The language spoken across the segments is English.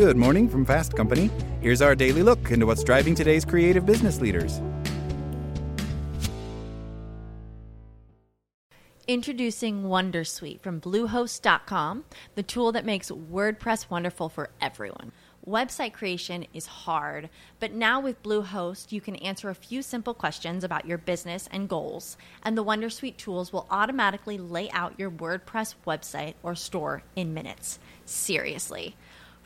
Good morning from Fast Company. Here's our daily look into what's driving today's creative business leaders. Introducing Wondersuite from Bluehost.com, the tool that makes WordPress wonderful for everyone. Website creation is hard, but now with Bluehost, you can answer a few simple questions about your business and goals, and the Wondersuite tools will automatically lay out your WordPress website or store in minutes. Seriously.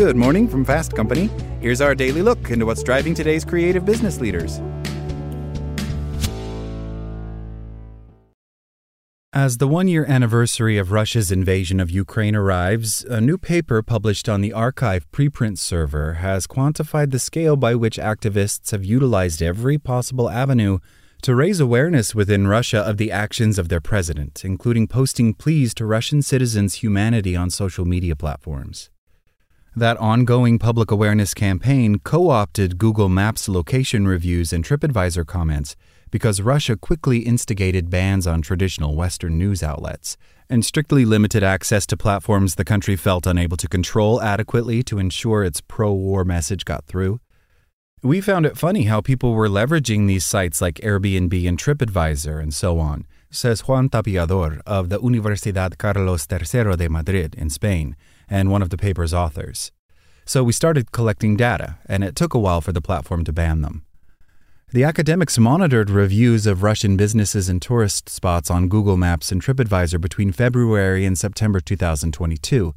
Good morning from Fast Company. Here's our daily look into what's driving today's creative business leaders. As the one year anniversary of Russia's invasion of Ukraine arrives, a new paper published on the arXiv preprint server has quantified the scale by which activists have utilized every possible avenue to raise awareness within Russia of the actions of their president, including posting pleas to Russian citizens' humanity on social media platforms. That ongoing public awareness campaign co opted Google Maps location reviews and TripAdvisor comments because Russia quickly instigated bans on traditional Western news outlets and strictly limited access to platforms the country felt unable to control adequately to ensure its pro war message got through. We found it funny how people were leveraging these sites like Airbnb and TripAdvisor and so on, says Juan Tapiador of the Universidad Carlos III de Madrid in Spain and one of the paper's authors. So we started collecting data, and it took a while for the platform to ban them. The academics monitored reviews of Russian businesses and tourist spots on Google Maps and TripAdvisor between February and September 2022.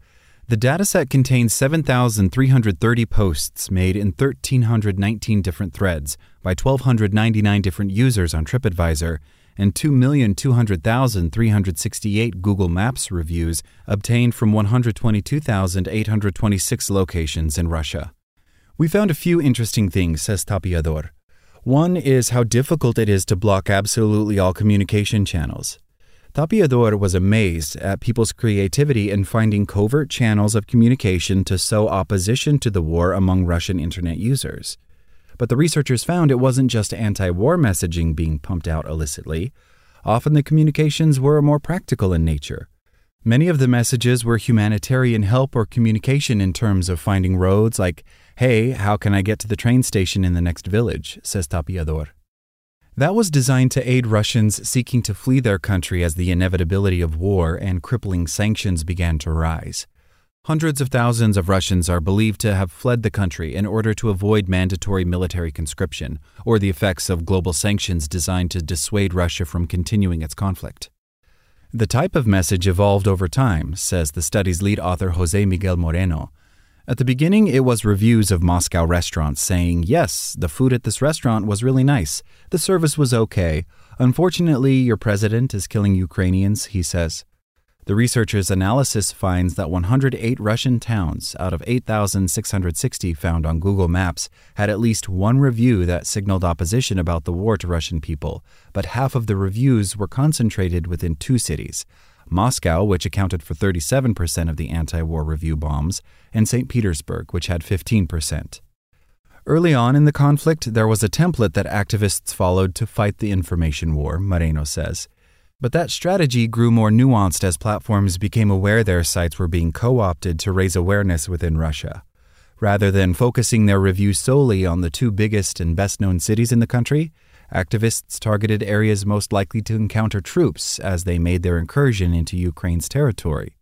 The dataset contains 7,330 posts made in 1,319 different threads by 1,299 different users on TripAdvisor and 2,200,368 Google Maps reviews obtained from 122,826 locations in Russia. We found a few interesting things, says Tapiador. One is how difficult it is to block absolutely all communication channels. Tapiador was amazed at people's creativity in finding covert channels of communication to sow opposition to the war among Russian internet users. But the researchers found it wasn't just anti war messaging being pumped out illicitly. Often the communications were more practical in nature. Many of the messages were humanitarian help or communication in terms of finding roads, like, hey, how can I get to the train station in the next village? says Tapiador. That was designed to aid Russians seeking to flee their country as the inevitability of war and crippling sanctions began to rise. Hundreds of thousands of Russians are believed to have fled the country in order to avoid mandatory military conscription or the effects of global sanctions designed to dissuade Russia from continuing its conflict. The type of message evolved over time, says the study's lead author Jose Miguel Moreno. At the beginning, it was reviews of Moscow restaurants saying, yes, the food at this restaurant was really nice, the service was okay. Unfortunately, your president is killing Ukrainians, he says. The researchers' analysis finds that 108 Russian towns out of 8,660 found on Google Maps had at least one review that signaled opposition about the war to Russian people, but half of the reviews were concentrated within two cities Moscow, which accounted for 37% of the anti war review bombs, and St. Petersburg, which had 15%. Early on in the conflict, there was a template that activists followed to fight the information war, Moreno says. But that strategy grew more nuanced as platforms became aware their sites were being co opted to raise awareness within Russia. Rather than focusing their reviews solely on the two biggest and best known cities in the country, activists targeted areas most likely to encounter troops as they made their incursion into Ukraine's territory.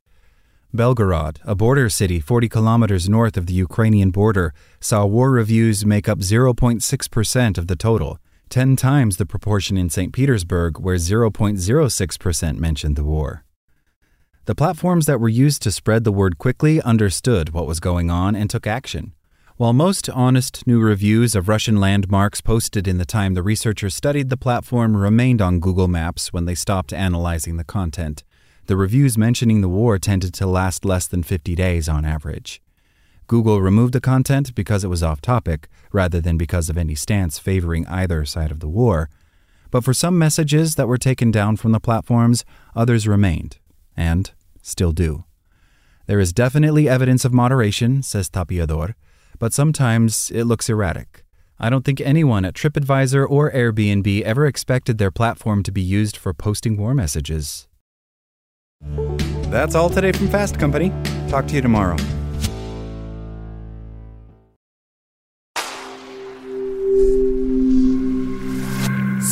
Belgorod, a border city 40 kilometers north of the Ukrainian border, saw war reviews make up 0.6% of the total, 10 times the proportion in St. Petersburg, where 0.06% mentioned the war. The platforms that were used to spread the word quickly understood what was going on and took action. While most honest new reviews of Russian landmarks posted in the time the researchers studied the platform remained on Google Maps when they stopped analyzing the content, the reviews mentioning the war tended to last less than 50 days on average. Google removed the content because it was off topic, rather than because of any stance favoring either side of the war. But for some messages that were taken down from the platforms, others remained, and still do. There is definitely evidence of moderation, says Tapiador, but sometimes it looks erratic. I don't think anyone at TripAdvisor or Airbnb ever expected their platform to be used for posting war messages. That's all today from Fast Company. Talk to you tomorrow.